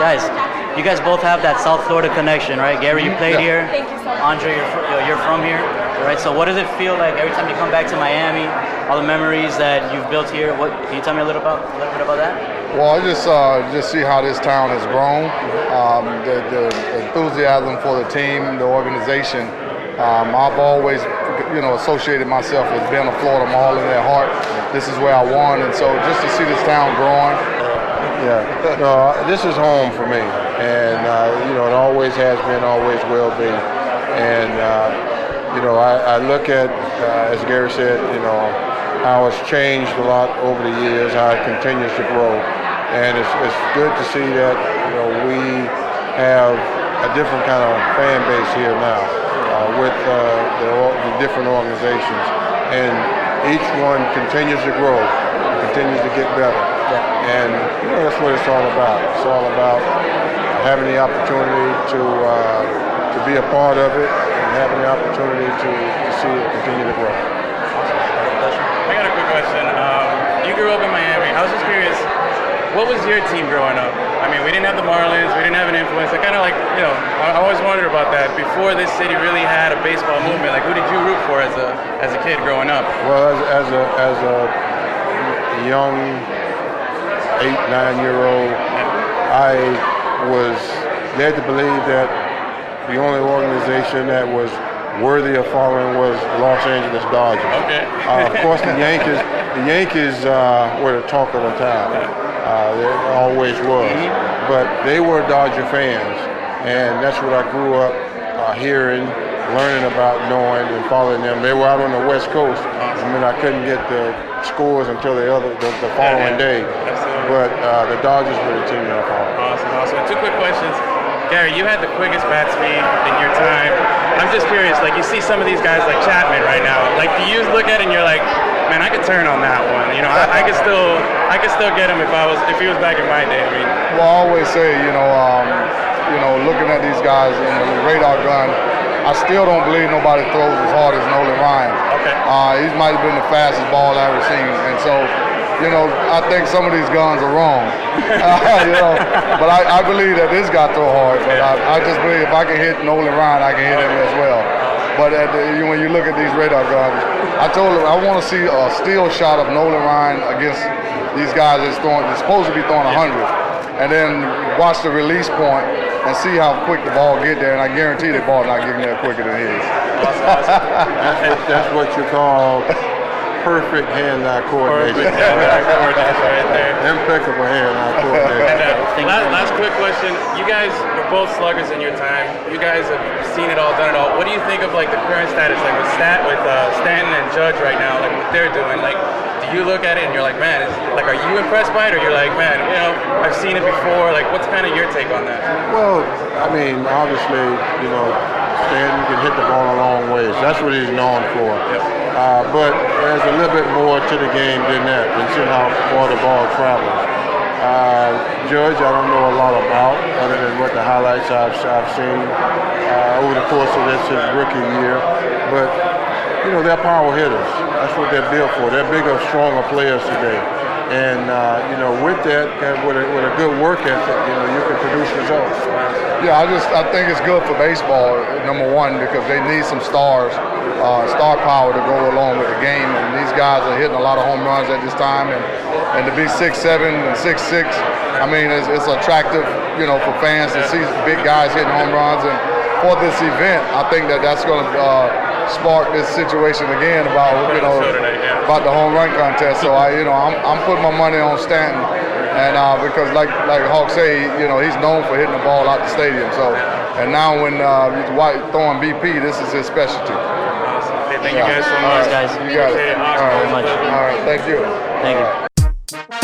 guys, you guys both have that South Florida connection, right? Gary, you played Yeah. here. Thank you so much. Andre, you're, fr- you're from here, right? So what does it feel like every time you come back to Miami? All the memories that you've built here. What can you tell me a little about a little bit about that? Well, I just uh, just see how this town has grown, um, the, the enthusiasm for the team, the organization. Um, I've always, you know, associated myself with being a Florida Marlin at heart. This is where I won, and so just to see this town growing, Yeah, no, this is home for me, and uh, you know it always has been, always will be, and uh, you know I, I look at, uh, as Gary said, you know how it's changed a lot over the years, how it continues to grow, and it's, it's good to see that you know we have a different kind of fan base here now uh, with uh, the, the different organizations, and each one continues to grow, continues to get better. And you know, that's what it's all about. It's all about having the opportunity to uh, to be a part of it and having the opportunity to, to see it continue to grow. I got a quick question. Um, you grew up in Miami. I was just curious, what was your team growing up? I mean, we didn't have the Marlins, we didn't have an influence. I kind of like, you know, I I always wondered about that. Before this city really had a baseball movement, like who did you root for as a as a kid growing up? Well, as, as a as a young eight nine year old, I was led to believe that the only organization that was worthy of following was the Los Angeles Dodgers. Okay. Uh, of course, the Yankees. The Yankees uh, were the talk of the town. Uh, they always was. But they were Dodger fans, and that's what I grew up uh, hearing, learning about, knowing, and following them. They were out on the West Coast. I mean, I couldn't get the scores until the other the, the following day. But uh, the Dodgers were the team that I followed. Awesome, awesome. Two quick questions. Gary, you had the quickest bat speed in your time. I'm just curious, like you see some of these guys like Chapman right now. Like, do you look at it and you're like, man, I could turn on that one. You know, I, I could still, I could still get him if I was, if he was back in my day. I mean, Well, I always say, you know, um, you know, looking at these guys in the radar gun, I still don't believe nobody throws as hard as Nolan Ryan. Okay. Uh, he might have been the fastest ball I ever seen, and so, you know, I think some of these guns are wrong. You know, but I, I believe that this guy throw hard. But I, I just believe if I can hit Nolan Ryan, I can hit him as well. But at the, when you look at these radar guns, I told him I want to see a steal shot of Nolan Ryan against these guys that's throwing. That's supposed to be throwing 100, and then watch the release point and see how quick the ball get there. And I guarantee the ball not getting there quicker than his. That's, that's what you call perfect hand-eye coordination. perfect. Yeah, that coordination right there. Impeccable hand-eye And, coordination. uh, last, last quick question. You guys were both sluggers in your time. You guys have seen it all, done it all. What do you think of like the current status, like with Stat, with uh, Stanton and Judge right now, like what they're doing? Like, do you look at it and you're like, man, is, like, are you impressed by it, or you're like, man, you know, I've seen it before. Like, what's kind of your take on that? Well, I mean, obviously, you know, Stanton can hit the ball a long ways. That's what he's known for. Uh, but there's a little bit more to the game than that, than seeing how far the ball travels. Uh, Judge, I don't know a lot about, other than what the highlights I've, I've seen uh, over the course of this his rookie year. But, you know, they're power hitters. That's what they're built for. They're bigger, stronger players today. And, uh, you know, with that, and with a, with a good work ethic, you know, you can produce results. Yeah, I just I think it's good for baseball. Number one, because they need some stars, uh, star power to go along with the game. And these guys are hitting a lot of home runs at this time, and and to be six seven and six six, I mean, it's, it's attractive, you know, for fans to see big guys hitting home runs. And for this event, I think that that's going to uh, spark this situation again about you know Minnesota night, yeah. about the home run contest. So I, you know, I'm, I'm putting my money on Stanton, and uh, because like like Hawk say, you know, he's known for hitting the ball out the stadium. So, and now when uh, he's white throwing BP, this is his specialty. Awesome. Hey, thank Yeah. you guys so much. right, guys. You got it. Appreciate it. All Awesome. right. very much. All right. Thank you. Thank you. All right.